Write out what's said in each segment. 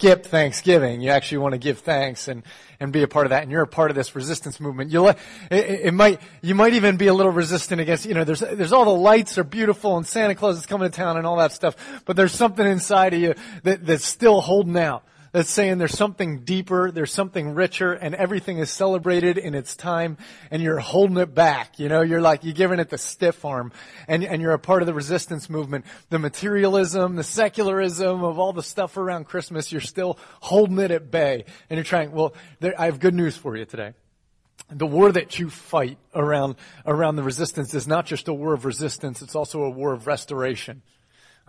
skip Thanksgiving. You actually want to give thanks and, and be a part of that. And you're a part of this resistance movement. You it, it might, you might even be a little resistant against, you know, there's, there's all the lights are beautiful and Santa Claus is coming to town and all that stuff, but there's something inside of you that, that's still holding out that's saying there's something deeper, there's something richer, and everything is celebrated in its time, and you're holding it back. You know, you're like, you're giving it the stiff arm, and, and you're a part of the resistance movement. The materialism, the secularism of all the stuff around Christmas, you're still holding it at bay, and you're trying, well, there, I have good news for you today. The war that you fight around, around the resistance is not just a war of resistance, it's also a war of restoration.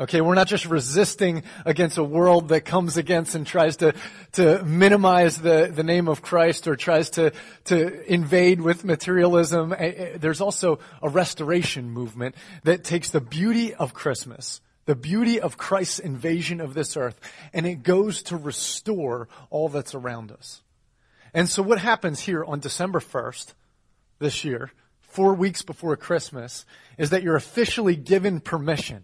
Okay, we're not just resisting against a world that comes against and tries to, to minimize the, the name of Christ or tries to, to invade with materialism. There's also a restoration movement that takes the beauty of Christmas, the beauty of Christ's invasion of this earth, and it goes to restore all that's around us. And so what happens here on December 1st this year, four weeks before Christmas, is that you're officially given permission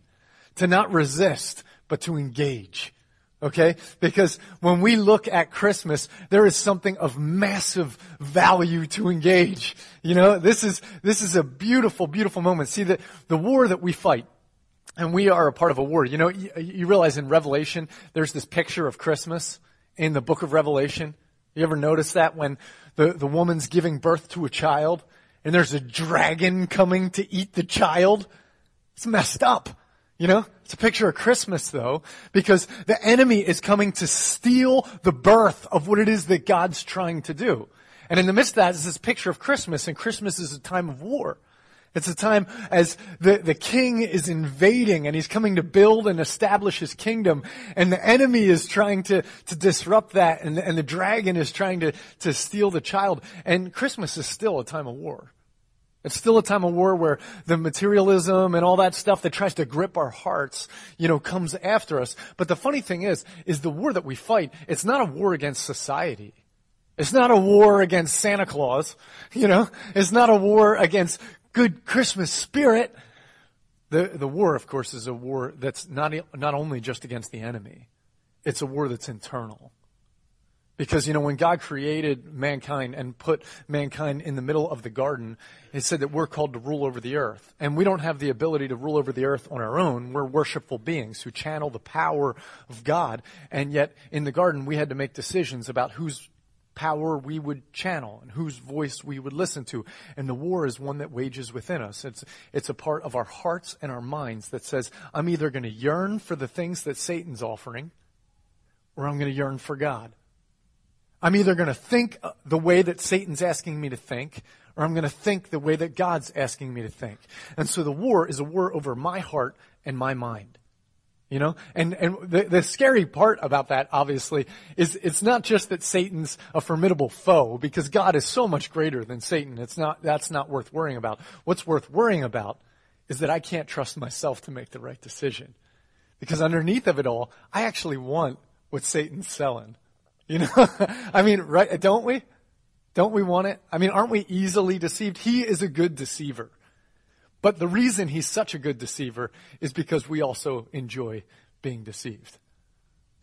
to not resist, but to engage. Okay? Because when we look at Christmas, there is something of massive value to engage. You know, this is, this is a beautiful, beautiful moment. See, the, the war that we fight, and we are a part of a war. You know, you, you realize in Revelation, there's this picture of Christmas in the book of Revelation. You ever notice that when the, the woman's giving birth to a child and there's a dragon coming to eat the child? It's messed up. You know, it's a picture of Christmas though, because the enemy is coming to steal the birth of what it is that God's trying to do. And in the midst of that is this picture of Christmas, and Christmas is a time of war. It's a time as the, the king is invading and he's coming to build and establish his kingdom. And the enemy is trying to, to disrupt that and, and the dragon is trying to, to steal the child. And Christmas is still a time of war. It's still a time of war where the materialism and all that stuff that tries to grip our hearts, you know, comes after us. But the funny thing is, is the war that we fight, it's not a war against society. It's not a war against Santa Claus, you know. It's not a war against good Christmas spirit. The, the war, of course, is a war that's not, not only just against the enemy. It's a war that's internal. Because, you know, when God created mankind and put mankind in the middle of the garden, He said that we're called to rule over the earth. And we don't have the ability to rule over the earth on our own. We're worshipful beings who channel the power of God. And yet, in the garden, we had to make decisions about whose power we would channel and whose voice we would listen to. And the war is one that wages within us. It's, it's a part of our hearts and our minds that says, I'm either going to yearn for the things that Satan's offering, or I'm going to yearn for God. I'm either going to think uh, the way that Satan's asking me to think, or I'm going to think the way that God's asking me to think. And so the war is a war over my heart and my mind. You know, and, and the, the scary part about that, obviously, is it's not just that Satan's a formidable foe, because God is so much greater than Satan. It's not, that's not worth worrying about. What's worth worrying about is that I can't trust myself to make the right decision. Because underneath of it all, I actually want what Satan's selling. You know, I mean, right? Don't we? Don't we want it? I mean, aren't we easily deceived? He is a good deceiver. But the reason he's such a good deceiver is because we also enjoy being deceived.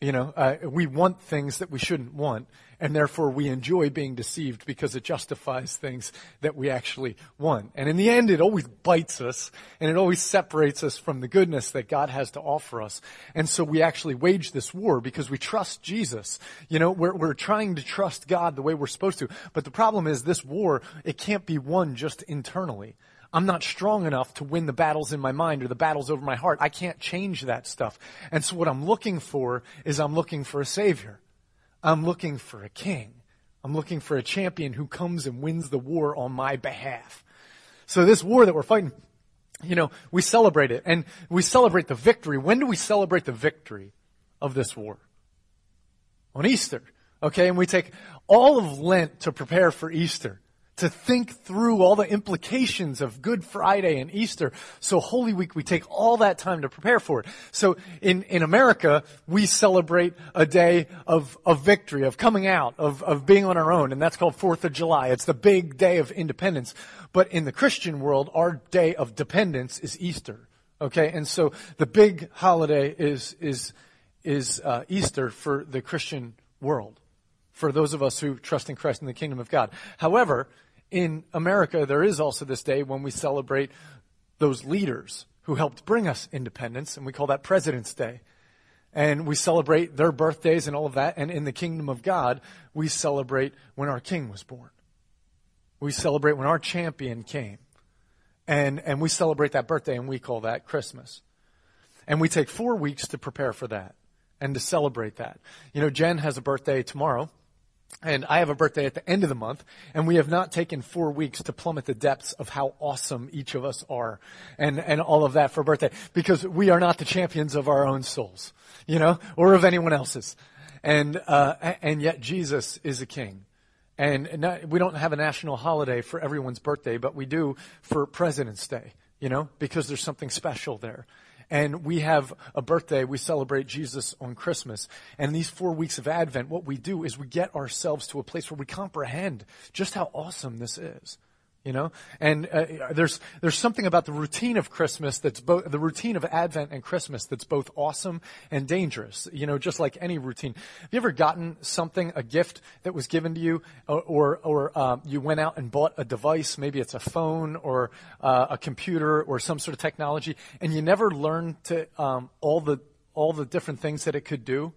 You know, uh, we want things that we shouldn't want, and therefore we enjoy being deceived because it justifies things that we actually want. And in the end, it always bites us, and it always separates us from the goodness that God has to offer us. And so we actually wage this war because we trust Jesus. You know, we're, we're trying to trust God the way we're supposed to. But the problem is this war, it can't be won just internally. I'm not strong enough to win the battles in my mind or the battles over my heart. I can't change that stuff. And so what I'm looking for is I'm looking for a savior. I'm looking for a king. I'm looking for a champion who comes and wins the war on my behalf. So this war that we're fighting, you know, we celebrate it and we celebrate the victory. When do we celebrate the victory of this war? On Easter. Okay. And we take all of Lent to prepare for Easter to think through all the implications of Good Friday and Easter. So Holy Week, we take all that time to prepare for it. So in, in America, we celebrate a day of, of victory, of coming out, of, of being on our own, and that's called Fourth of July. It's the big day of independence. But in the Christian world, our day of dependence is Easter. Okay? And so the big holiday is, is, is uh, Easter for the Christian world, for those of us who trust in Christ in the kingdom of God. However, in America, there is also this day when we celebrate those leaders who helped bring us independence, and we call that President's Day. And we celebrate their birthdays and all of that. And in the kingdom of God, we celebrate when our king was born. We celebrate when our champion came. And, and we celebrate that birthday and we call that Christmas. And we take four weeks to prepare for that and to celebrate that. You know, Jen has a birthday tomorrow. And I have a birthday at the end of the month, and we have not taken four weeks to plummet the depths of how awesome each of us are and, and all of that for a birthday, because we are not the champions of our own souls, you know, or of anyone else's. And, uh, and yet Jesus is a king. And not, we don't have a national holiday for everyone's birthday, but we do for President's Day, you know, because there's something special there. And we have a birthday, we celebrate Jesus on Christmas. And these four weeks of Advent, what we do is we get ourselves to a place where we comprehend just how awesome this is you know? And uh, there's there's something about the routine of christmas that's both the routine of advent and christmas that's both awesome and dangerous you know just like any routine. Have you ever gotten something a gift that was given to you or or, or um, you went out and bought a device maybe it's a phone or uh, a computer or some sort of technology and you never learned to um, all the all the different things that it could do?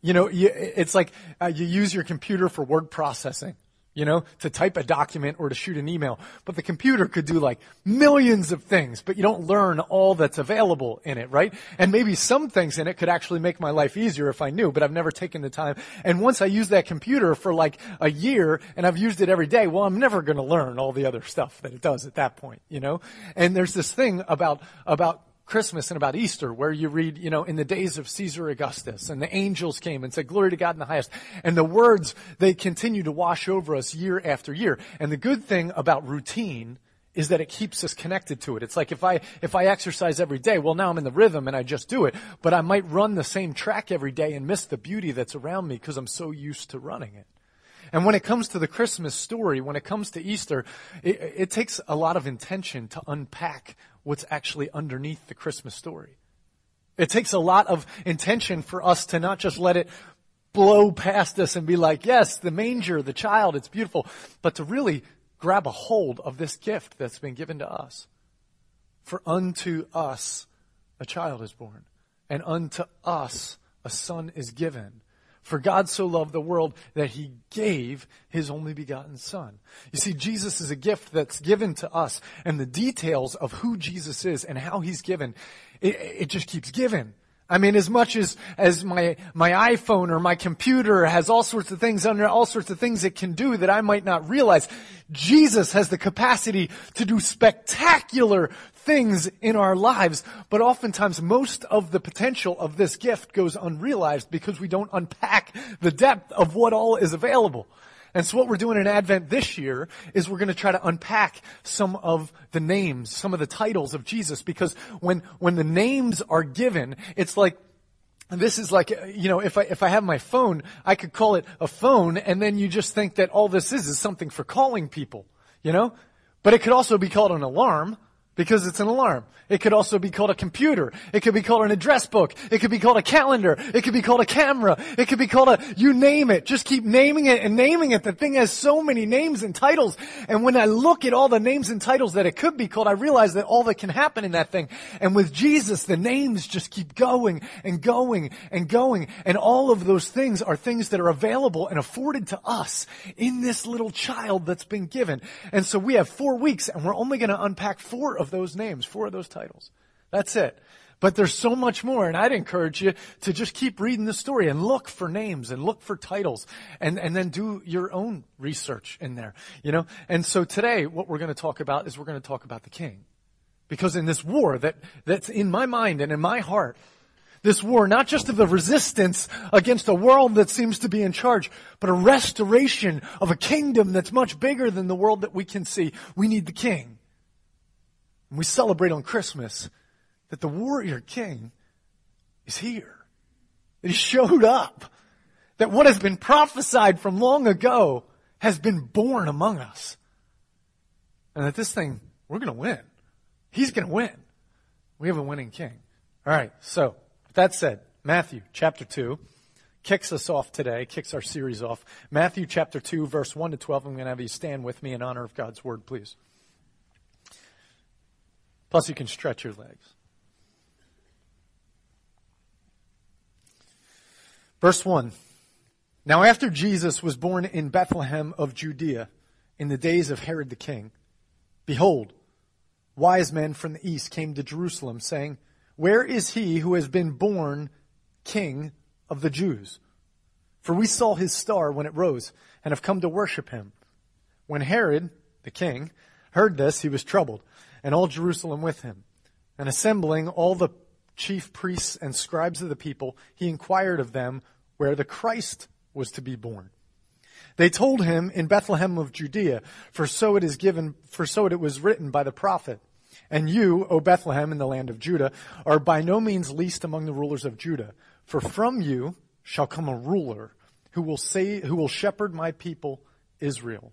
You know you, it's like uh, you use your computer for word processing you know, to type a document or to shoot an email. But the computer could do like millions of things, but you don't learn all that's available in it, right? And maybe some things in it could actually make my life easier if I knew, but I've never taken the time. And once I use that computer for like a year and I've used it every day, well, I'm never going to learn all the other stuff that it does at that point, you know? And there's this thing about, about Christmas and about Easter, where you read, you know, in the days of Caesar Augustus, and the angels came and said, Glory to God in the highest. And the words, they continue to wash over us year after year. And the good thing about routine is that it keeps us connected to it. It's like if I, if I exercise every day, well now I'm in the rhythm and I just do it, but I might run the same track every day and miss the beauty that's around me because I'm so used to running it. And when it comes to the Christmas story, when it comes to Easter, it, it takes a lot of intention to unpack what's actually underneath the Christmas story. It takes a lot of intention for us to not just let it blow past us and be like, yes, the manger, the child, it's beautiful, but to really grab a hold of this gift that's been given to us. For unto us a child is born, and unto us a son is given. For God so loved the world that he gave his only begotten son. You see, Jesus is a gift that's given to us and the details of who Jesus is and how he's given, it, it just keeps giving. I mean, as much as, as my, my iPhone or my computer has all sorts of things under all sorts of things it can do that I might not realize, Jesus has the capacity to do spectacular things in our lives, but oftentimes most of the potential of this gift goes unrealized because we don't unpack the depth of what all is available. And so what we're doing in Advent this year is we're going to try to unpack some of the names, some of the titles of Jesus, because when, when the names are given, it's like, this is like, you know, if I, if I have my phone, I could call it a phone, and then you just think that all this is is something for calling people, you know? But it could also be called an alarm, because it's an alarm. It could also be called a computer. It could be called an address book. It could be called a calendar. It could be called a camera. It could be called a, you name it. Just keep naming it and naming it. The thing has so many names and titles. And when I look at all the names and titles that it could be called, I realize that all that can happen in that thing. And with Jesus, the names just keep going and going and going. And all of those things are things that are available and afforded to us in this little child that's been given. And so we have four weeks and we're only going to unpack four of those names, four of those titles. That's it. But there's so much more, and I'd encourage you to just keep reading the story and look for names and look for titles and, and then do your own research in there, you know? And so today, what we're going to talk about is we're going to talk about the king. Because in this war that, that's in my mind and in my heart, this war, not just of the resistance against a world that seems to be in charge, but a restoration of a kingdom that's much bigger than the world that we can see. We need the king. And we celebrate on Christmas that the warrior king is here. That he showed up. That what has been prophesied from long ago has been born among us. And that this thing, we're going to win. He's going to win. We have a winning king. All right. So, with that said, Matthew chapter 2 kicks us off today, kicks our series off. Matthew chapter 2, verse 1 to 12. I'm going to have you stand with me in honor of God's word, please. Plus, you can stretch your legs. Verse 1. Now, after Jesus was born in Bethlehem of Judea in the days of Herod the king, behold, wise men from the east came to Jerusalem, saying, Where is he who has been born king of the Jews? For we saw his star when it rose and have come to worship him. When Herod, the king, heard this, he was troubled, and all Jerusalem with him. And assembling all the chief priests and scribes of the people, he inquired of them where the Christ was to be born. They told him in Bethlehem of Judea, for so it is given, for so it was written by the prophet. And you, O Bethlehem in the land of Judah, are by no means least among the rulers of Judah, for from you shall come a ruler who will say, who will shepherd my people Israel.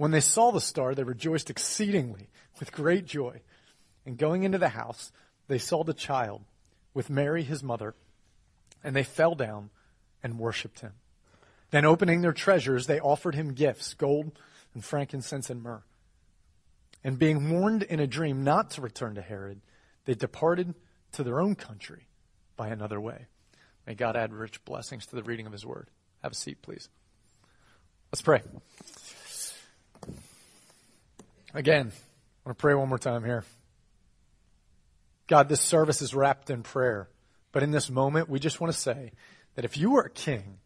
when they saw the star they rejoiced exceedingly with great joy and going into the house they saw the child with Mary, his mother, and they fell down and worshiped him. Then, opening their treasures, they offered him gifts gold and frankincense and myrrh. And being warned in a dream not to return to Herod, they departed to their own country by another way. May God add rich blessings to the reading of his word. Have a seat, please. Let's pray. Again, I want to pray one more time here. God, this service is wrapped in prayer. But in this moment, we just want to say that if you are a king,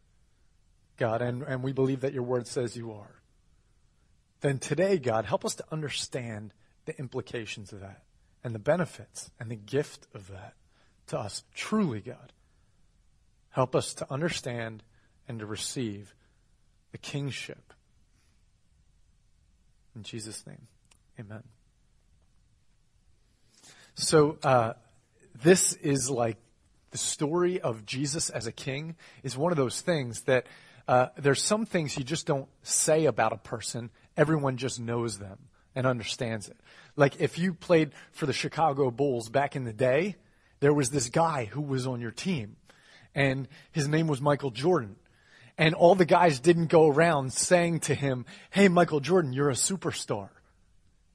God, and, and we believe that your word says you are, then today, God, help us to understand the implications of that and the benefits and the gift of that to us. Truly, God, help us to understand and to receive the kingship. In Jesus' name, amen. So uh, this is like the story of Jesus as a king is one of those things that uh, there's some things you just don't say about a person. Everyone just knows them and understands it. Like if you played for the Chicago Bulls back in the day, there was this guy who was on your team, and his name was Michael Jordan. And all the guys didn't go around saying to him, Hey, Michael Jordan, you're a superstar.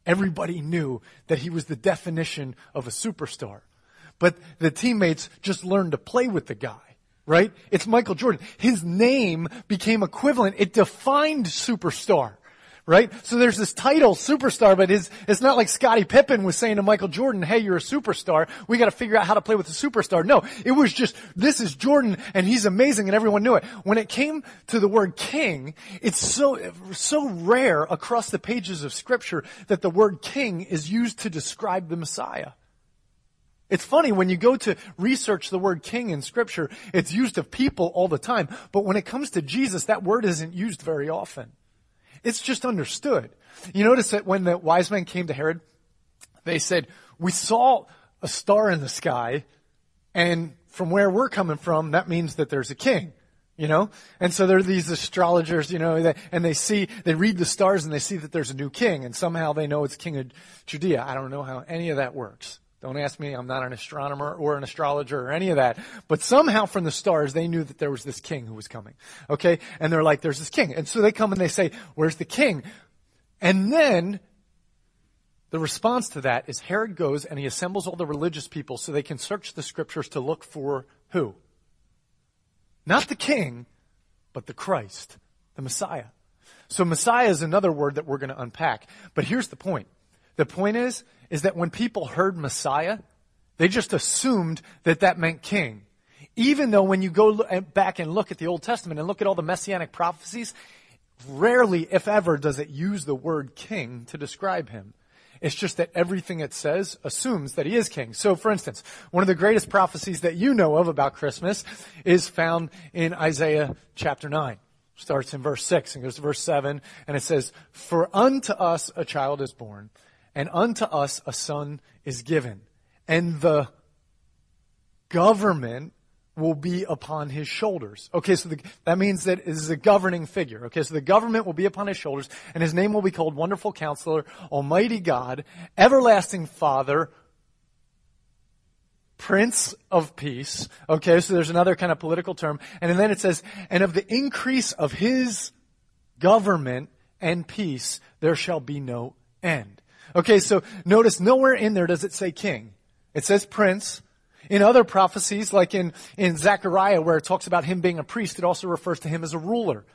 Everybody knew that he was the definition of a superstar. But the teammates just learned to play with the guy, right? It's Michael Jordan. His name became equivalent. It defined superstar right? So there's this title, superstar, but his, it's not like Scottie Pippen was saying to Michael Jordan, hey, you're a superstar. We gotta figure out how to play with a superstar. No, it was just, this is Jordan and he's amazing and everyone knew it. When it came to the word king, it's so, so rare across the pages of scripture that the word king is used to describe the Messiah. It's funny when you go to research the word king in scripture, it's used of people all the time. But when it comes to Jesus, that word isn't used very often. It's just understood. You notice that when the wise men came to Herod, they said, we saw a star in the sky and from where we're coming from, that means that there's a king. You know? And so there are these astrologers, you know, and they see, they read the stars and they see that there's a new king and somehow they know it's king of Judea. I don't know how any of that works. Don't ask me. I'm not an astronomer or an astrologer or any of that. But somehow from the stars, they knew that there was this king who was coming. Okay? And they're like, there's this king. And so they come and they say, where's the king? And then the response to that is Herod goes and he assembles all the religious people so they can search the scriptures to look for who? Not the king, but the Christ, the Messiah. So Messiah is another word that we're going to unpack. But here's the point. The point is, is that when people heard Messiah, they just assumed that that meant king. Even though when you go back and look at the Old Testament and look at all the messianic prophecies, rarely, if ever, does it use the word king to describe him. It's just that everything it says assumes that he is king. So for instance, one of the greatest prophecies that you know of about Christmas is found in Isaiah chapter 9. Starts in verse 6 and goes to verse 7 and it says, For unto us a child is born and unto us a son is given and the government will be upon his shoulders. Okay, so the, that means that this is a governing figure. Okay, so the government will be upon his shoulders, and his name will be called Wonderful Counselor, Almighty God, Everlasting Father, Prince of Peace. Okay, so there's another kind of political term. And then it says, and of the increase of his government and peace, there shall be no end. Okay, so notice nowhere in there does it say king. It says prince, in other prophecies, like in, in Zechariah, where it talks about him being a priest, it also refers to him as a ruler.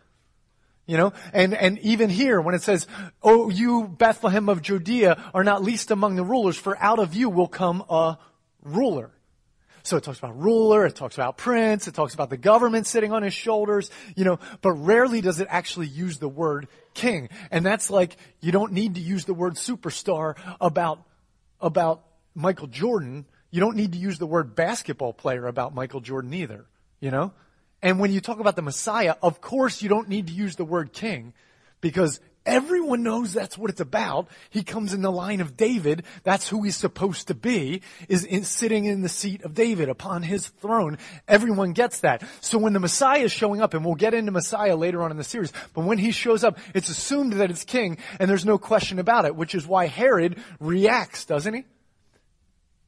You know, and, and even here, when it says, Oh, you Bethlehem of Judea are not least among the rulers, for out of you will come a ruler. So it talks about ruler, it talks about prince, it talks about the government sitting on his shoulders, you know, but rarely does it actually use the word king. And that's like, you don't need to use the word superstar about, about Michael Jordan you don't need to use the word basketball player about Michael Jordan either, you know? And when you talk about the Messiah, of course you don't need to use the word king because everyone knows that's what it's about. He comes in the line of David. That's who he's supposed to be, is in, sitting in the seat of David upon his throne. Everyone gets that. So when the Messiah is showing up, and we'll get into Messiah later on in the series, but when he shows up, it's assumed that it's king, and there's no question about it, which is why Herod reacts, doesn't he?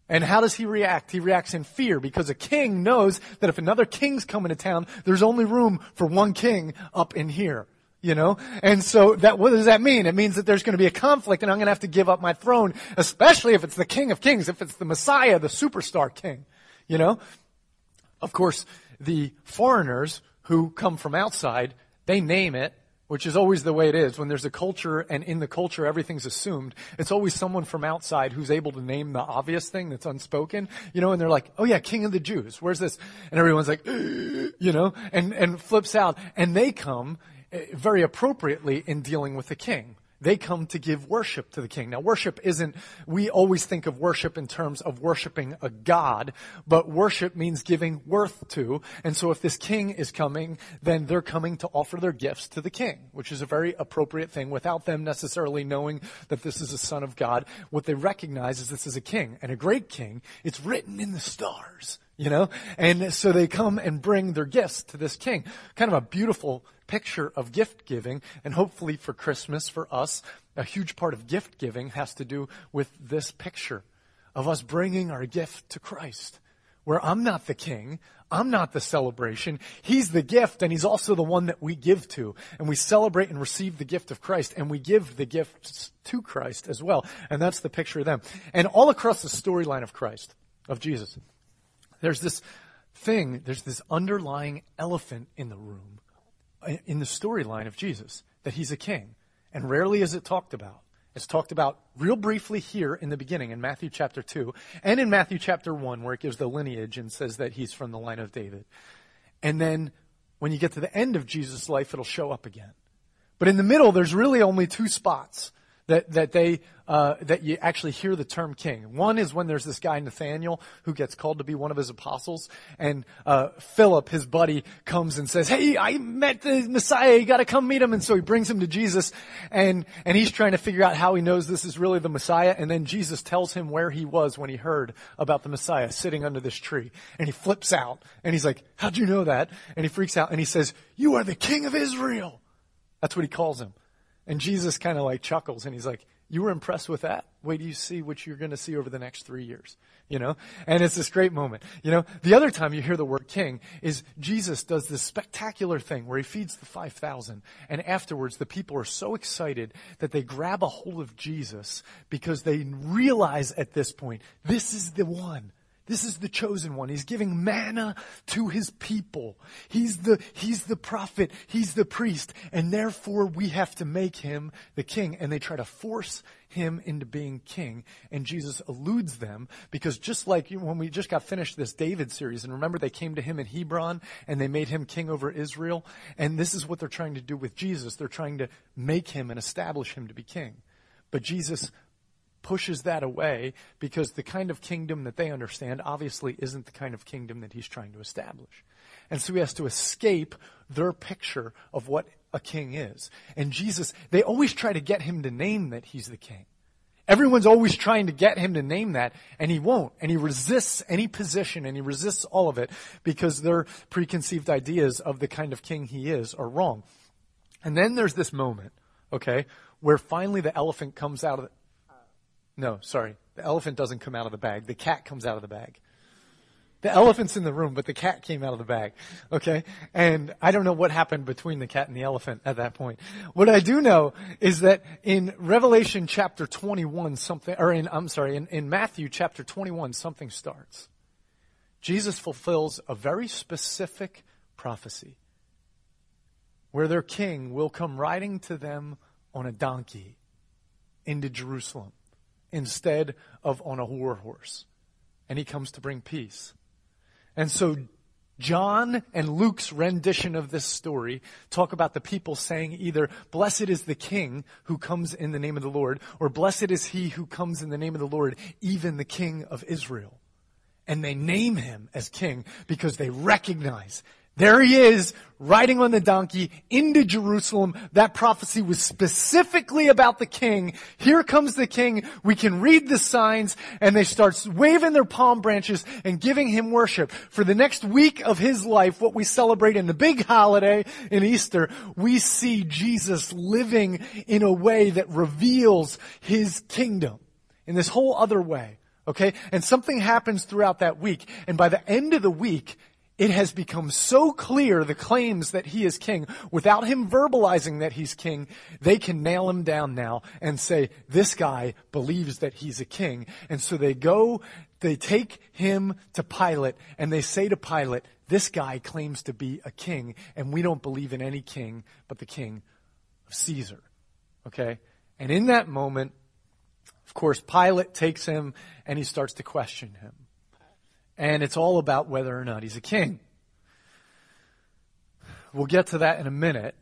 And how does he react? He reacts in fear because a king knows that if another king's coming to town, there's only room for one king up in here. You know? And so that, what does that mean? It means that there's going to be a conflict and I'm going to have to give up my throne, especially if it's the king of kings, if it's the Messiah, the superstar king. You know? Of course, the foreigners who come from outside, they name it which is always the way it is. When there's a culture and in the culture everything's assumed, it's always someone from outside who's able to name the obvious thing that's unspoken, you know, and they're like, oh yeah, King of the Jews, where's this? And everyone's like, you know, and, and flips out. And they come Uh, very appropriately in dealing with the king. They come to give worship to the king. Now worship isn't, we always think of worship in terms of worshiping a god, but worship means giving worth to. And so if this king is coming, then they're coming to offer their gifts to the king, which is a very appropriate thing without them necessarily knowing that this is a son of God. What they recognize is this is a king and a great king. It's written in the stars you know? And so they come and bring their gifts to this king. Kind of a beautiful picture of gift giving. And hopefully for Christmas, for us, a huge part of gift giving has to do with this picture of us bringing our gift to Christ. Where I'm not the king, I'm not the celebration. He's the gift and he's also the one that we give to. And we celebrate and receive the gift of Christ and we give the gifts to Christ as well. And that's the picture of them. And all across the storyline of Christ, of Jesus, there's this thing, there's this underlying elephant in the room, in the storyline of Jesus, that he's a king. And rarely is it talked about. It's talked about real briefly here in the beginning in Matthew chapter 2 and in Matthew chapter 1 where it gives the lineage and says that he's from the line of David. And then when you get to the end of Jesus' life, it'll show up again. But in the middle, there's really only two spots that, that they, uh, that you actually hear the term king. One is when there's this guy Nathaniel who gets called to be one of his apostles, and uh, Philip, his buddy, comes and says, "Hey, I met the Messiah. You got to come meet him." And so he brings him to Jesus, and and he's trying to figure out how he knows this is really the Messiah. And then Jesus tells him where he was when he heard about the Messiah sitting under this tree, and he flips out, and he's like, "How'd you know that?" And he freaks out, and he says, "You are the King of Israel." That's what he calls him. And Jesus kind of like chuckles and he's like, you were impressed with that? Wait till you see what you're going to see over the next three years. You know? And it's this great moment. You know, the other time you hear the word king is Jesus does this spectacular thing where he feeds the 5,000 and afterwards the people are so excited that they grab a hold of Jesus because they realize at this point, this is the one. This is the chosen one. He's giving manna to his people. He's the, he's the prophet. He's the priest. And therefore we have to make him the king. And they try to force him into being king. And Jesus eludes them because just like when we just got finished this David series, and remember they came to him in Hebron and they made him king over Israel. And this is what they're trying to do with Jesus. They're trying to make him and establish him to be king. But Jesus pushes that away because the kind of kingdom that they understand obviously isn't the kind of kingdom that he's trying to establish. And so he has to escape their picture of what a king is. And Jesus, they always try to get him to name that he's the king. Everyone's always trying to get him to name that, and he won't. And he resists any position, and he resists all of it because their preconceived ideas of the kind of king he is are wrong. And then there's this moment, okay, where finally the elephant comes out of no, sorry, the elephant doesn't come out of the bag. The cat comes out of the bag. The elephant's in the room, but the cat came out of the bag. Okay? And I don't know what happened between the cat and the elephant at that point. What I do know is that in Revelation chapter 21, something, or in, I'm sorry, in, in Matthew chapter 21, something starts. Jesus fulfills a very specific prophecy where their king will come riding to them on a donkey into Jerusalem instead of on a war horse. And he comes to bring peace. And so John and Luke's rendition of this story talk about the people saying either, blessed is the king who comes in the name of the Lord, or blessed is he who comes in the name of the Lord, even the king of Israel. And they name him as king because they recognize there he is, riding on the donkey into Jerusalem. That prophecy was specifically about the king. Here comes the king. We can read the signs and they start waving their palm branches and giving him worship. For the next week of his life, what we celebrate in the big holiday in Easter, we see Jesus living in a way that reveals his kingdom in this whole other way. Okay? And something happens throughout that week. And by the end of the week, it has become so clear the claims that he is king. Without him verbalizing that he's king they can nail him down now and say this guy believes that he's a king. And so they go they take him to pilate and they say to pilate this guy claims to be a king and we don't believe in any king but the king of caesar. Okay? And in that moment of course pilate takes him and he starts to question him and it's all about whether or not he's a king. We'll get to that in a minute.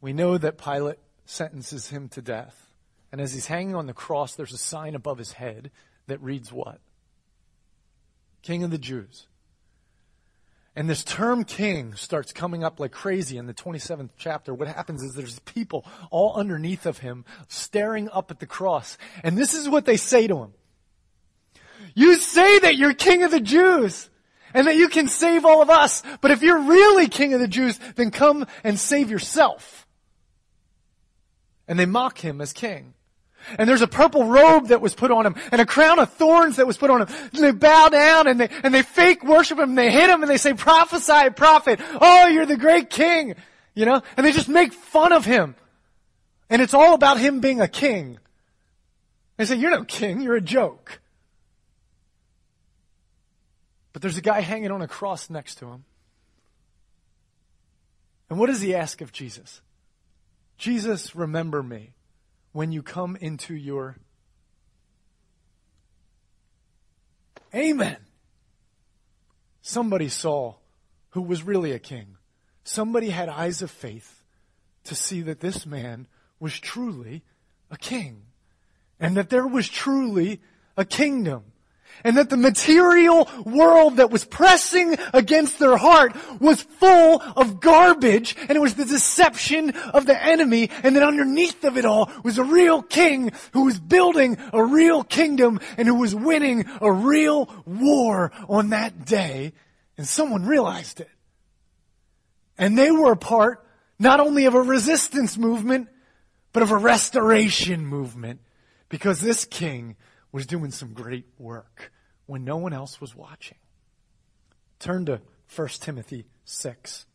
We know that Pilate sentences him to death. And as he's hanging on the cross, there's a sign above his head that reads what? King of the Jews. And this term king starts coming up like crazy in the 27th chapter. What happens is there's people all underneath of him staring up at the cross. And this is what they say to him. You say that you're king of the Jews and that you can save all of us. But if you're really king of the Jews, then come and save yourself. And they mock him as king. And there's a purple robe that was put on him and a crown of thorns that was put on him. And they bow down and they, and they fake worship him and they hit him and they say, prophesy, prophet. Oh, you're the great king. You know? And they just make fun of him. And it's all about him being a king. They say, you're no king, you're a joke. But there's a guy hanging on a cross next to him. And what does he ask of Jesus? Jesus, remember me when you come into your. Amen. Somebody saw who was really a king. Somebody had eyes of faith to see that this man was truly a king and that there was truly a kingdom and that the material world that was pressing against their heart was full of garbage and it was the deception of the enemy and that underneath of it all was a real king who was building a real kingdom and who was winning a real war on that day and someone realized it. And they were a part not only of a resistance movement, but of a restoration movement because this king was doing some great work when no one else was watching. Turn to 1 Timothy 6.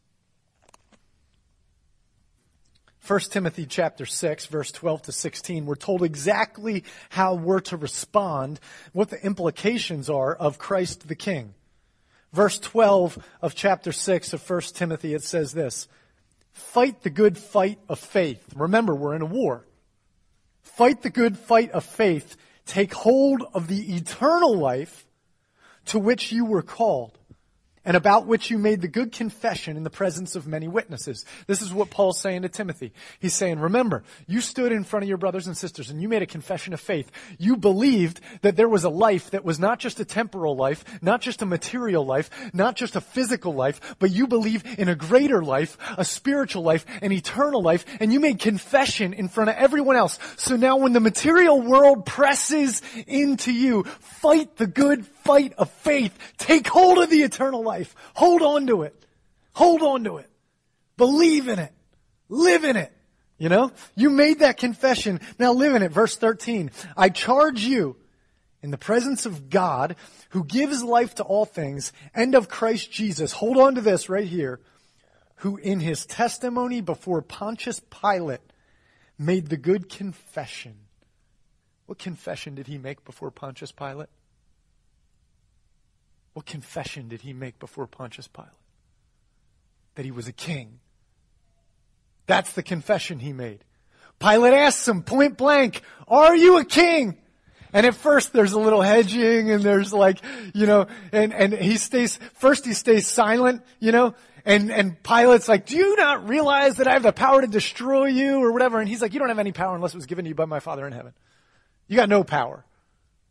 1 Timothy chapter 6 verse 12 to 16 we're told exactly how we're to respond what the implications are of Christ the king. Verse 12 of chapter 6 of 1 Timothy it says this Fight the good fight of faith. Remember we're in a war. Fight the good fight of faith take hold of the eternal life to which you were called and about which you made the good confession in the presence of many witnesses. This is what Paul's saying to Timothy. He's saying, remember, you stood in front of your brothers and sisters and you made a confession of faith. You believed that there was a life that was not just a temporal life, not just a material life, not just a physical life, but you believe in a greater life, a spiritual life, an eternal life, and you made confession in front of everyone else. So now when the material world presses into you, fight the good fight of faith. Take hold of the eternal life. Hold on to it. Hold on to it. Believe in it. Live in it. You know, you made that confession. Now live in it. Verse 13. I charge you in the presence of God who gives life to all things and of Christ Jesus. Hold on to this right here. Who in his testimony before Pontius Pilate made the good confession. What confession did he make before Pontius Pilate? What confession did he make before Pontius Pilate? That he was a king. That's the confession he made. Pilate asks him point blank, are you a king? And at first there's a little hedging and there's like, you know, and, and he stays, first he stays silent, you know, and, and Pilate's like, do you not realize that I have the power to destroy you or whatever? And he's like, you don't have any power unless it was given to you by my Father in heaven. You got no power.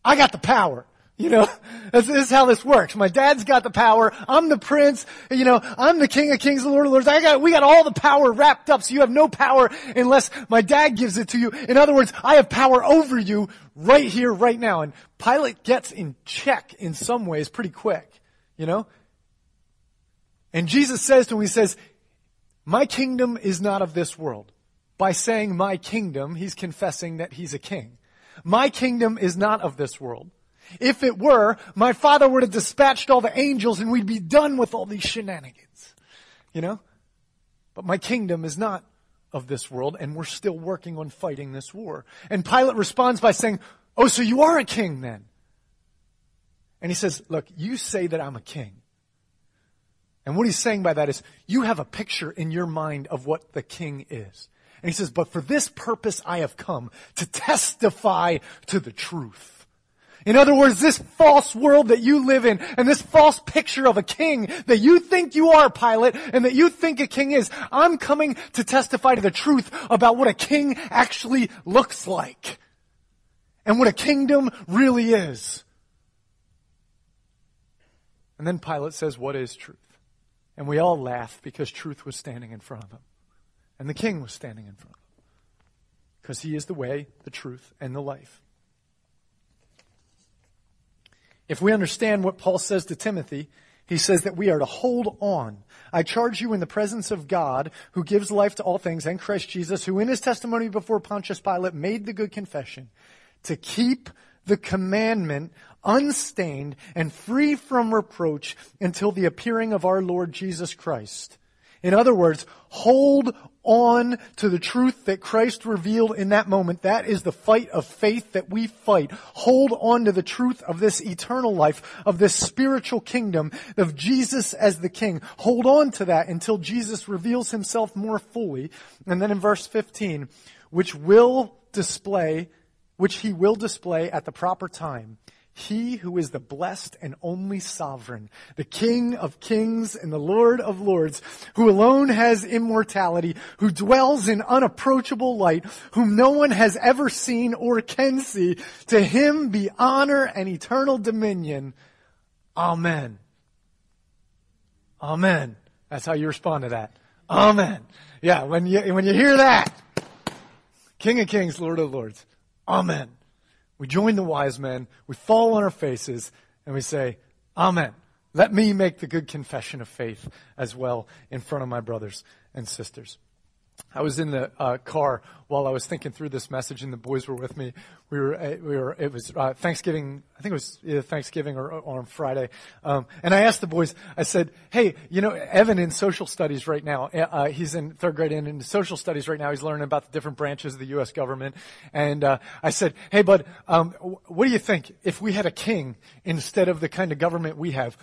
I got the power. You know, this is how this works. My dad's got the power. I'm the prince. You know, I'm the king of kings, the lord of lords. I got, we got all the power wrapped up. So you have no power unless my dad gives it to you. In other words, I have power over you right here, right now. And Pilate gets in check in some ways pretty quick, you know? And Jesus says to him, he says, my kingdom is not of this world. By saying my kingdom, he's confessing that he's a king. My kingdom is not of this world. If it were, my father would have dispatched all the angels and we'd be done with all these shenanigans. You know? But my kingdom is not of this world and we're still working on fighting this war. And Pilate responds by saying, Oh, so you are a king then? And he says, Look, you say that I'm a king. And what he's saying by that is, you have a picture in your mind of what the king is. And he says, but for this purpose I have come to testify to the truth. In other words, this false world that you live in and this false picture of a king that you think you are, Pilate, and that you think a king is, I'm coming to testify to the truth about what a king actually looks like and what a kingdom really is. And then Pilate says, what is truth? And we all laugh because truth was standing in front of him. And the king was standing in front of him. Because he is the way, the truth, and the life. If we understand what Paul says to Timothy, he says that we are to hold on. I charge you in the presence of God, who gives life to all things, and Christ Jesus, who in his testimony before Pontius Pilate made the good confession, to keep the commandment unstained and free from reproach until the appearing of our Lord Jesus Christ. In other words, hold on to the truth that Christ revealed in that moment. That is the fight of faith that we fight. Hold on to the truth of this eternal life, of this spiritual kingdom, of Jesus as the King. Hold on to that until Jesus reveals himself more fully. And then in verse 15, which will display, which he will display at the proper time he who is the blessed and only sovereign, the King of kings and the Lord of lords, who alone has immortality, who dwells in unapproachable light, whom no one has ever seen or can see, to him be honor and eternal dominion. Amen. Amen. That's how you respond to that. Amen. Yeah, when you, when you hear that, King of kings, Lord of lords. Amen. We join the wise men, we fall on our faces, and we say, Amen. Let me make the good confession of faith as well in front of my brothers and sisters. I was in the uh, car while I was thinking through this message, and the boys were with me. We were, uh, we were. It was uh, Thanksgiving. I think it was either Thanksgiving or, or on Friday. Um, and I asked the boys. I said, "Hey, you know, Evan in social studies right now. Uh, uh he's in third grade and in social studies right now. He's learning about the different branches of the U.S. government." And I said, "Hey, bud, um, what do you think if we had a king instead of the kind of government we have?"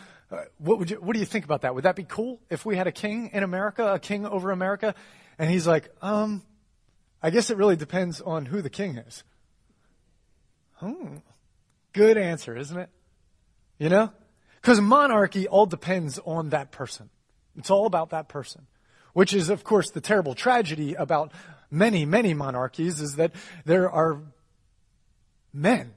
What would you, what do you think about that? Would that be cool if we had a king in America, a king over America? And he's like, um, I guess it really depends on who the king is. Hmm. Good answer, isn't it? You know? Because monarchy all depends on that person. It's all about that person. Which is, of course, the terrible tragedy about many, many monarchies is that there are men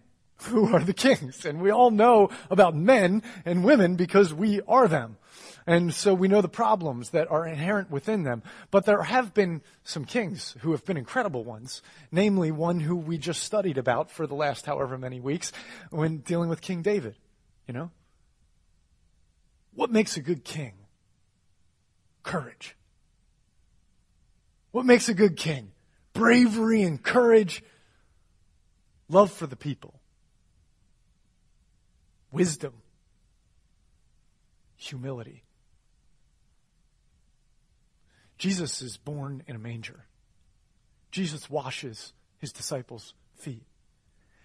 who are the kings. And we all know about men and women because we are them. And so we know the problems that are inherent within them. But there have been some kings who have been incredible ones, namely one who we just studied about for the last however many weeks when dealing with King David. You know? What makes a good king? Courage. What makes a good king? Bravery and courage. Love for the people. Wisdom. Humility. Jesus is born in a manger. Jesus washes his disciples' feet.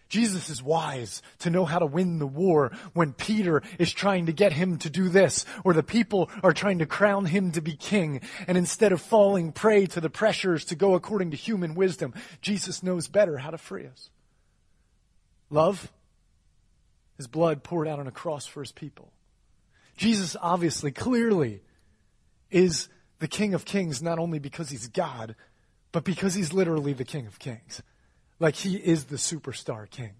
Jesus is wise to know how to win the war when Peter is trying to get him to do this, or the people are trying to crown him to be king. And instead of falling prey to the pressures to go according to human wisdom, Jesus knows better how to free us. Love, his blood poured out on a cross for his people. Jesus obviously, clearly, is the King of Kings not only because he's God, but because he's literally the King of Kings. Like he is the superstar king.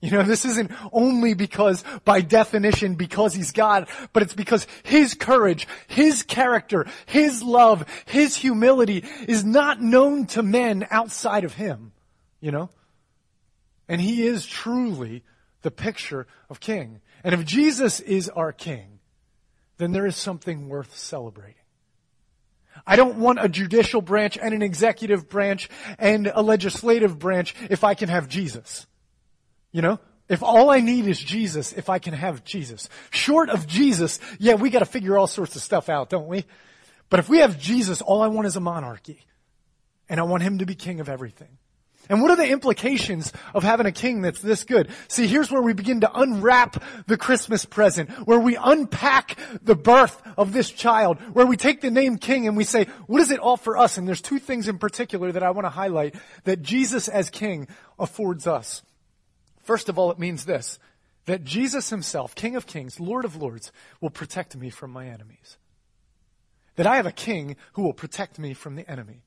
You know, this isn't only because, by definition, because he's God, but it's because his courage, his character, his love, his humility is not known to men outside of him. You know? And he is truly the picture of king. And if Jesus is our king, then there is something worth celebrating. I don't want a judicial branch and an executive branch and a legislative branch if I can have Jesus. You know? If all I need is Jesus, if I can have Jesus. Short of Jesus, yeah, we gotta figure all sorts of stuff out, don't we? But if we have Jesus, all I want is a monarchy. And I want him to be king of everything. And what are the implications of having a king that's this good? See, here's where we begin to unwrap the Christmas present, where we unpack the birth of this child, where we take the name king and we say, what does it all for us? And there's two things in particular that I want to highlight that Jesus as king affords us. First of all, it means this, that Jesus himself, King of Kings, Lord of Lords, will protect me from my enemies. That I have a king who will protect me from the enemy.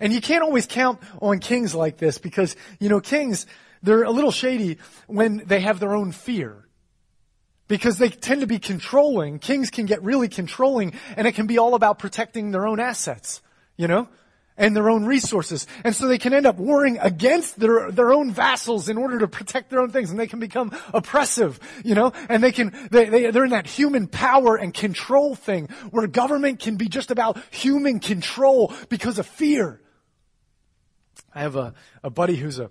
And you can't always count on kings like this because, you know, kings, they're a little shady when they have their own fear. Because they tend to be controlling. Kings can get really controlling and it can be all about protecting their own assets, you know? And their own resources. And so they can end up warring against their, their own vassals in order to protect their own things. And they can become oppressive, you know? And they can, they, they, they're in that human power and control thing where government can be just about human control because of fear. I have a, a buddy who's a,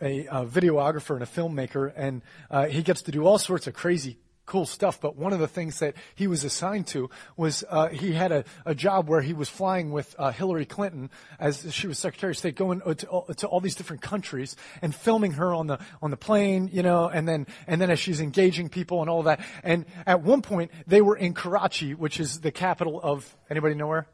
a, a videographer and a filmmaker, and uh, he gets to do all sorts of crazy cool stuff, but one of the things that he was assigned to was uh, he had a, a job where he was flying with uh, Hillary Clinton as she was Secretary of State, going to all, to all these different countries and filming her on the on the plane, you know, and then and then as she's engaging people and all that. And at one point, they were in Karachi, which is the capital of anybody know where?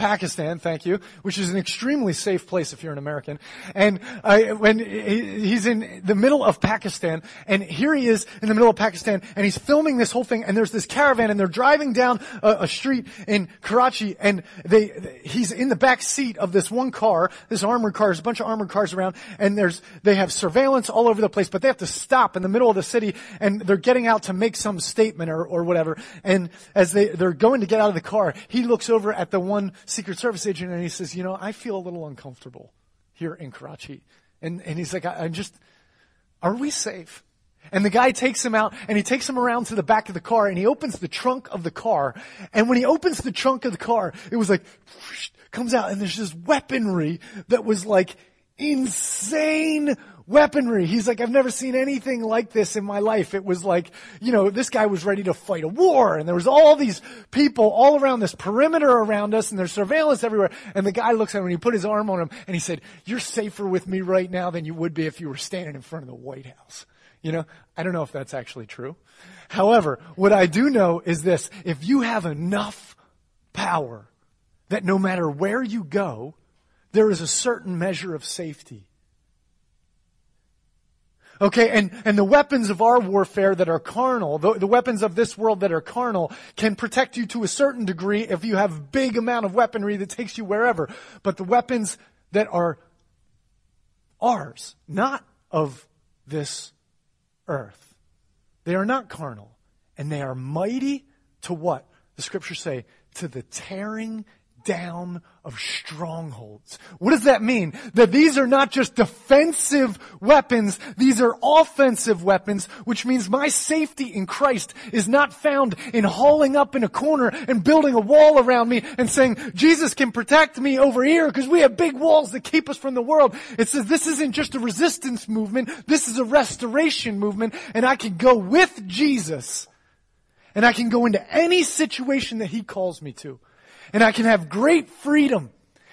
Pakistan, thank you, which is an extremely safe place if you're an American. And uh, when he's in the middle of Pakistan, and here he is in the middle of Pakistan, and he's filming this whole thing, and there's this caravan, and they're driving down a, a street in Karachi, and they, he's in the back seat of this one car, this armored car, there's a bunch of armored cars around, and there's, they have surveillance all over the place, but they have to stop in the middle of the city, and they're getting out to make some statement or, or whatever, and as they, they're going to get out of the car, he looks over at the one Secret Service agent and he says, you know, I feel a little uncomfortable here in Karachi. And, and he's like, I, I'm just, are we safe? And the guy takes him out and he takes him around to the back of the car and he opens the trunk of the car. And when he opens the trunk of the car, it was like, whoosh, comes out and there's this weaponry that was like insane weaponry. He's like, I've never seen anything like this in my life. It was like, you know, this guy was ready to fight a war and there was all these people all around this perimeter around us and there's surveillance everywhere. And the guy looks at him and he put his arm on him and he said, you're safer with me right now than you would be if you were standing in front of the White House. You know, I don't know if that's actually true. However, what I do know is this, if you have enough power that no matter where you go, there is a certain measure of safety Okay, and, and the weapons of our warfare that are carnal, the, the weapons of this world that are carnal, can protect you to a certain degree if you have big amount of weaponry that takes you wherever. But the weapons that are ours, not of this earth, they are not carnal, and they are mighty to what? The scriptures say, to the tearing down of strongholds. What does that mean? That these are not just defensive weapons, these are offensive weapons, which means my safety in Christ is not found in hauling up in a corner and building a wall around me and saying, Jesus can protect me over here because we have big walls that keep us from the world. It says this isn't just a resistance movement, this is a restoration movement, and I can go with Jesus. And I can go into any situation that He calls me to and I can have great freedom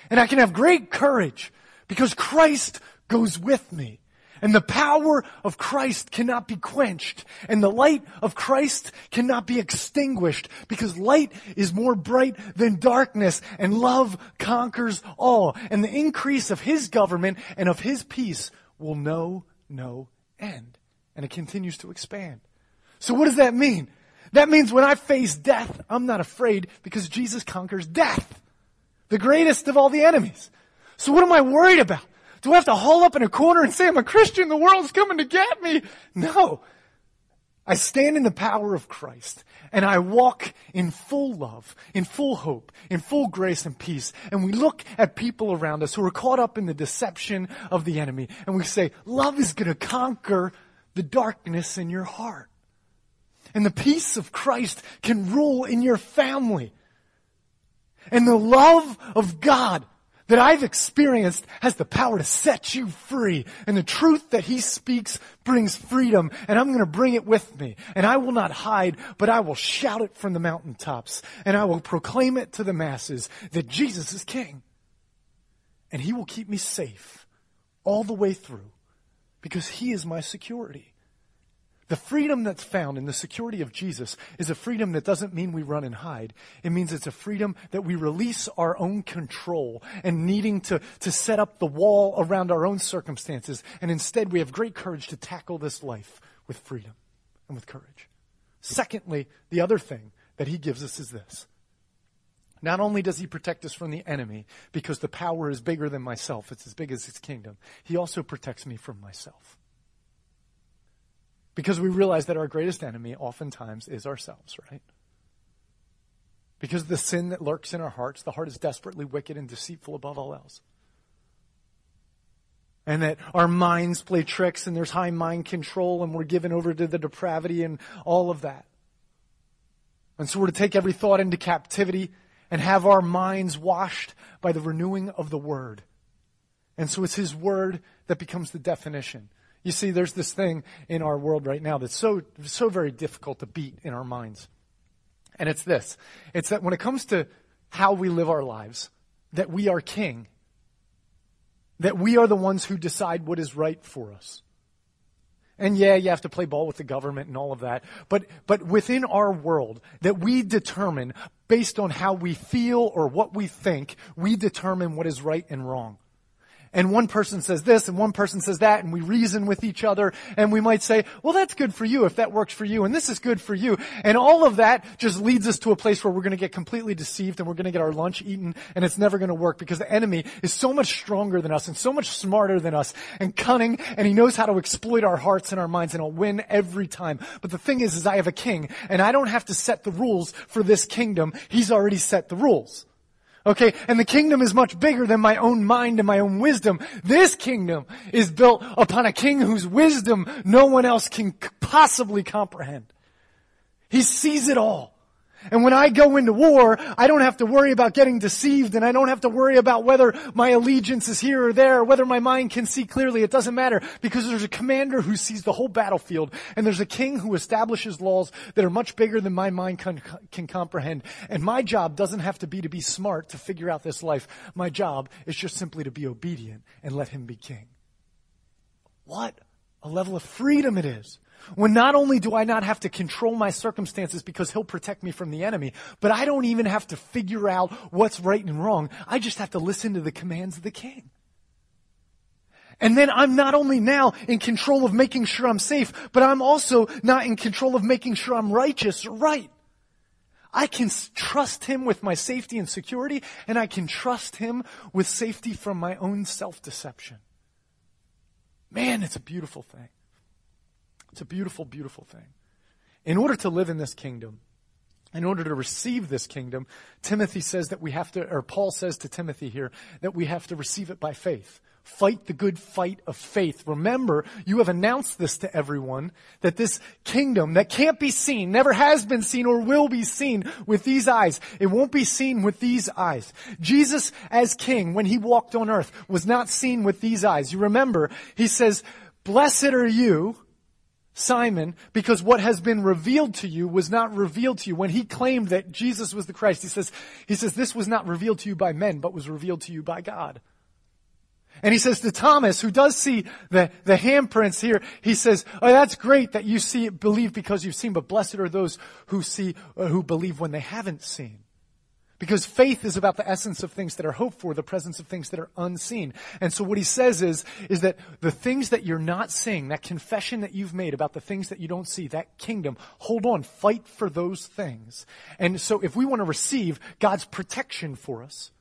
and I can have great courage because Christ goes with me. And the power of Christ cannot be quenched. And the light of Christ cannot be extinguished because light is more bright than darkness and love conquers all. And the increase of His government and of His peace will know no end. And it continues to expand. So what does that mean? That means when I face death, I'm not afraid because Jesus conquers death. The greatest of all the enemies. So what am I worried about? Do I have to haul up in a corner and say I'm a Christian, the world's coming to get me? No. I stand in the power of Christ and I walk in full love, in full hope, in full grace and peace. And we look at people around us who are caught up in the deception of the enemy and we say, love is going to conquer the darkness in your heart and the peace of Christ can rule in your family. And the love of God that I've experienced has the power to set you free. And the truth that He speaks brings freedom. And I'm going to bring it with me. And I will not hide, but I will shout it from the mountaintops. And I will proclaim it to the masses that Jesus is King. And He will keep me safe all the way through because He is my security. The freedom that's found in the security of Jesus is a freedom that doesn't mean we run and hide. It means it's a freedom that we release our own control and needing to, to set up the wall around our own circumstances. And instead, we have great courage to tackle this life with freedom and with courage. Secondly, the other thing that he gives us is this. Not only does he protect us from the enemy because the power is bigger than myself, it's as big as his kingdom, he also protects me from myself. Because we realize that our greatest enemy oftentimes is ourselves, right? Because the sin that lurks in our hearts, the heart is desperately wicked and deceitful above all else. And that our minds play tricks and there's high mind control and we're given over to the depravity and all of that. And so we're to take every thought into captivity and have our minds washed by the renewing of the Word. And so it's His Word that becomes the definition. You see, there's this thing in our world right now that's so, so very difficult to beat in our minds. And it's this. It's that when it comes to how we live our lives, that we are king. That we are the ones who decide what is right for us. And yeah, you have to play ball with the government and all of that. But, but within our world, that we determine based on how we feel or what we think, we determine what is right and wrong and one person says this and one person says that and we reason with each other and we might say, well, that's good for you if that works for you and this is good for you. And all of that just leads us to a place where we're going to get completely deceived and we're going to get our lunch eaten and it's never going to work because the enemy is so much stronger than us and so much smarter than us and cunning and he knows how to exploit our hearts and our minds and he'll win every time. But the thing is, is I have a king and I don't have to set the rules for this kingdom. He's already set the rules. Okay, and the kingdom is much bigger than my own mind and my own wisdom. This kingdom is built upon a king whose wisdom no one else can possibly comprehend. He sees it all. And when I go into war, I don't have to worry about getting deceived and I don't have to worry about whether my allegiance is here or there, or whether my mind can see clearly. It doesn't matter because there's a commander who sees the whole battlefield and there's a king who establishes laws that are much bigger than my mind can, can comprehend. And my job doesn't have to be to be smart to figure out this life. My job is just simply to be obedient and let him be king. What a level of freedom it is. When not only do I not have to control my circumstances because he'll protect me from the enemy, but I don't even have to figure out what's right and wrong. I just have to listen to the commands of the king. And then I'm not only now in control of making sure I'm safe, but I'm also not in control of making sure I'm righteous right. I can trust Him with my safety and security, and I can trust Him with safety from my own self-deception. Man, it's a beautiful thing. It's a beautiful, beautiful thing. In order to live in this kingdom, in order to receive this kingdom, Timothy says that we have to, or Paul says to Timothy here, that we have to receive it by faith. Fight the good fight of faith. Remember, you have announced this to everyone, that this kingdom that can't be seen, never has been seen or will be seen with these eyes. It won't be seen with these eyes. Jesus as king, when he walked on earth, was not seen with these eyes. You remember, he says, blessed are you, Simon, because what has been revealed to you was not revealed to you. When he claimed that Jesus was the Christ, he says, he says, this was not revealed to you by men, but was revealed to you by God. And he says to Thomas, who does see the, the handprints here, he says, oh, that's great that you see, believe because you've seen, but blessed are those who see, uh, who believe when they haven't seen. Because faith is about the essence of things that are hoped for, the presence of things that are unseen. And so what he says is, is that the things that you're not seeing, that confession that you've made about the things that you don't see, that kingdom, hold on, fight for those things. And so if we want to receive God's protection for us,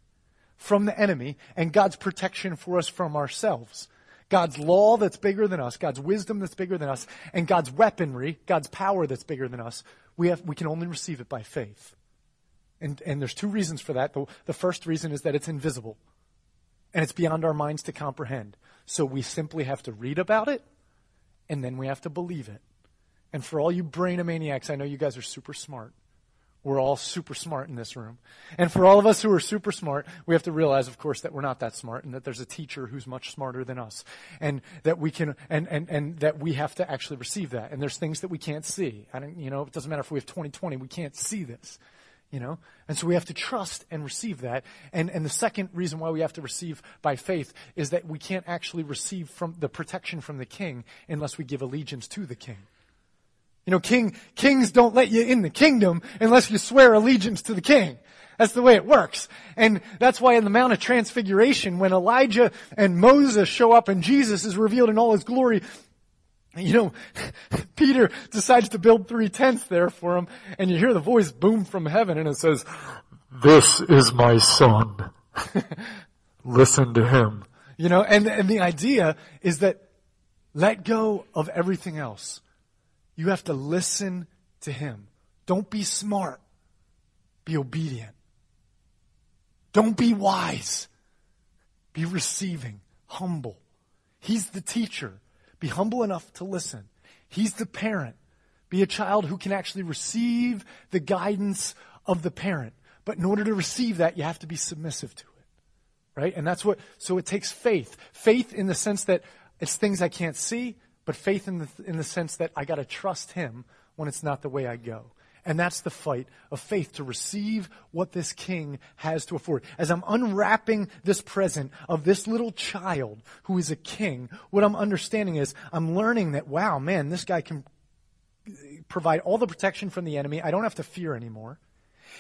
from the enemy and God's protection for us from ourselves. God's law that's bigger than us, God's wisdom that's bigger than us, and God's weaponry, God's power that's bigger than us, we, have, we can only receive it by faith. And, and there's two reasons for that. The, the first reason is that it's invisible and it's beyond our minds to comprehend. So we simply have to read about it and then we have to believe it. And for all you brainomaniacs, I know you guys are super smart. We're all super smart in this room. And for all of us who are super smart, we have to realize, of course, that we're not that smart and that there's a teacher who's much smarter than us. And that we can, and, and, and that we have to actually receive that. And there's things that we can't see. I don't, you know, it doesn't matter if we have 2020, we can't see this. You know? And so we have to trust and receive that. And, and the second reason why we have to receive by faith is that we can't actually receive from the protection from the king unless we give allegiance to the king. You know, king, kings don't let you in the kingdom unless you swear allegiance to the king. That's the way it works. And that's why in the Mount of Transfiguration, when Elijah and Moses show up and Jesus is revealed in all his glory, you know, Peter decides to build three tents there for him, and you hear the voice boom from heaven, and it says, This is my son. Listen to him. You know, and, and the idea is that let go of everything else. You have to listen to him. Don't be smart. Be obedient. Don't be wise. Be receiving, humble. He's the teacher. Be humble enough to listen. He's the parent. Be a child who can actually receive the guidance of the parent. But in order to receive that, you have to be submissive to it. Right? And that's what, so it takes faith. Faith in the sense that it's things I can't see, but faith in the, in the sense that I got to trust Him when it's not the way I go. And that's the fight of faith to receive what this king has to afford. As I'm unwrapping this present of this little child who is a king, what I'm understanding is I'm learning that, wow, man, this guy can provide all the protection from the enemy. I don't have to fear anymore.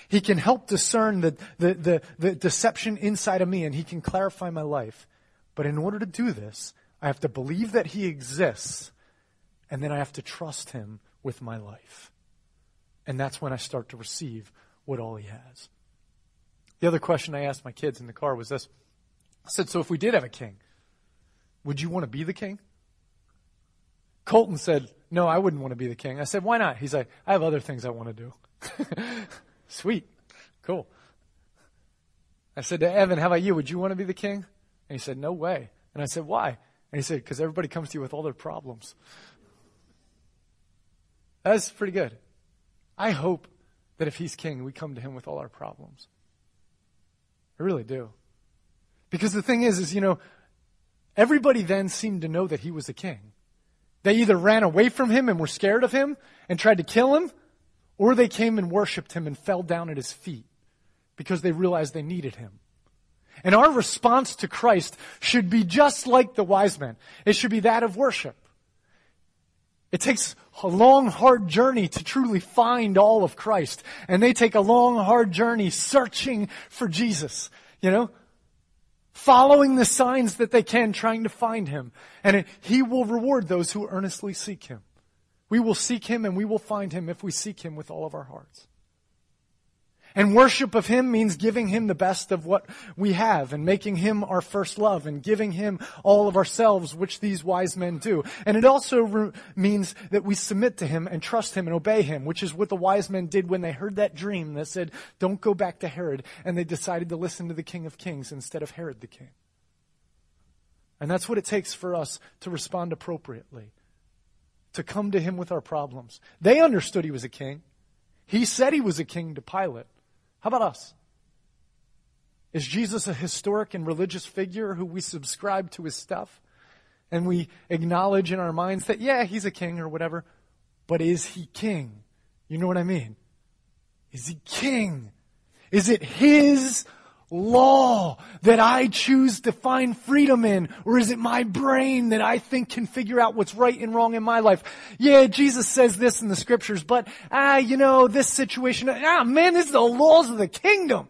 He can help discern the, the, the, the deception inside of me and he can clarify my life. But in order to do this, I have to believe that He exists, and then I have to trust Him with my life. And that's when I start to receive what all He has. The other question I asked my kids in the car was this I said, So if we did have a king, would you want to be the king? Colton said, No, I wouldn't want to be the king. I said, Why not? He's like, I have other things I want to do. Sweet. Cool. I said to Evan, How about you? Would you want to be the king? And he said, No way. And I said, Why? And he said, because everybody comes to you with all their problems. That's pretty good. I hope that if he's king, we come to him with all our problems. I really do. Because the thing is, is, you know, everybody then seemed to know that he was a king. They either ran away from him and were scared of him and tried to kill him, or they came and worshiped him and fell down at his feet because they realized they needed him. And our response to Christ should be just like the wise men. It should be that of worship. It takes a long, hard journey to truly find all of Christ. And they take a long, hard journey searching for Jesus. You know? following the signs that they can, trying to find him. And he will reward those who earnestly seek him. We will seek him and we will find him if we seek him with all of our hearts. And worship of Him means giving Him the best of what we have and making Him our first love and giving Him all of ourselves, which these wise men do. And it also re- means that we submit to Him and trust Him and obey Him, which is what the wise men did when they heard that dream that said, don't go back to Herod. And they decided to listen to the King of Kings instead of Herod the King. And that's what it takes for us to respond appropriately, to come to Him with our problems. They understood He was a king. He said He was a king to Pilate. How about us? Is Jesus a historic and religious figure who we subscribe to his stuff? And we acknowledge in our minds that, yeah, he's a king or whatever, but is he king? You know what I mean? Is he king? Is it his law that I choose to find freedom in? Or is it my brain that I think can figure out what's right and wrong in my life? Yeah, Jesus says this in the scriptures, but ah, you know, this situation, ah man, this is the laws of the kingdom.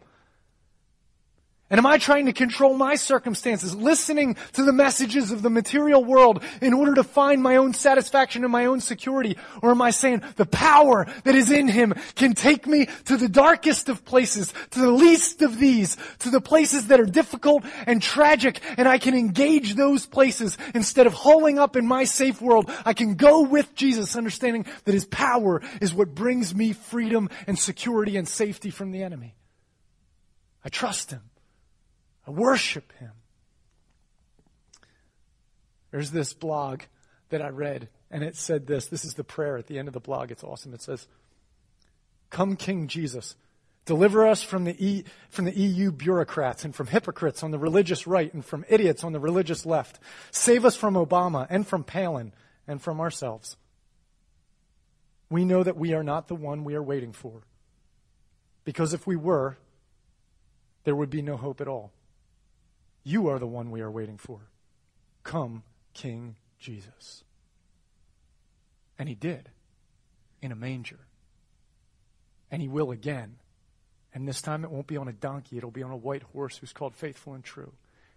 And am I trying to control my circumstances, listening to the messages of the material world in order to find my own satisfaction and my own security? Or am I saying the power that is in Him can take me to the darkest of places, to the least of these, to the places that are difficult and tragic, and I can engage those places instead of holing up in my safe world. I can go with Jesus, understanding that His power is what brings me freedom and security and safety from the enemy. I trust Him. I worship him. There's this blog that I read, and it said this. This is the prayer at the end of the blog. It's awesome. It says, Come, King Jesus. Deliver us from the, e, from the EU bureaucrats and from hypocrites on the religious right and from idiots on the religious left. Save us from Obama and from Palin and from ourselves. We know that we are not the one we are waiting for. Because if we were, there would be no hope at all. You are the one we are waiting for. Come, King Jesus. And he did in a manger. And he will again. And this time it won't be on a donkey, it'll be on a white horse who's called faithful and true.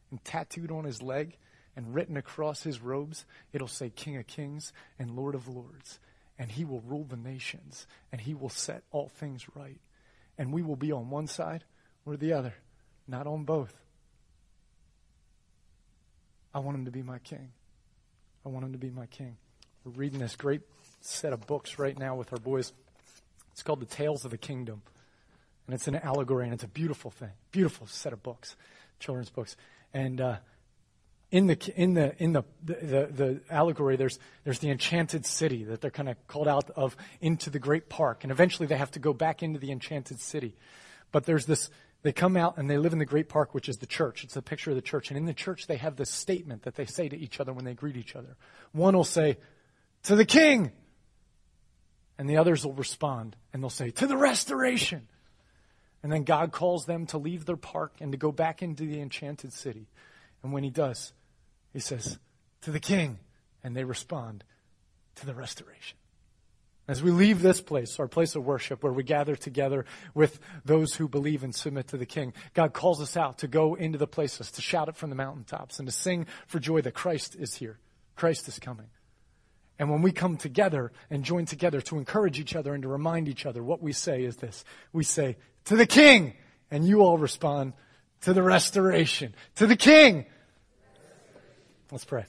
And tattooed on his leg and written across his robes, it'll say King of Kings and Lord of Lords. And he will rule the nations and he will set all things right. And we will be on one side or the other, not on both. I want him to be my king. I want him to be my king. We're reading this great set of books right now with our boys. It's called The Tales of the Kingdom. And it's an allegory, and it's a beautiful thing. Beautiful set of books, children's books. And uh, in the in the in the, the the allegory, there's there's the enchanted city that they're kind of called out of into the great park, and eventually they have to go back into the enchanted city. But there's this they come out and they live in the great park, which is the church. It's a picture of the church. And in the church, they have this statement that they say to each other when they greet each other. One will say, To the king. And the others will respond and they'll say, To the restoration. And then God calls them to leave their park and to go back into the enchanted city. And when he does, he says, To the king. And they respond, To the restoration. As we leave this place, our place of worship, where we gather together with those who believe and submit to the King, God calls us out to go into the places, to shout it from the mountaintops, and to sing for joy that Christ is here. Christ is coming. And when we come together and join together to encourage each other and to remind each other, what we say is this. We say, to the King! And you all respond, to the restoration. To the King! Let's pray.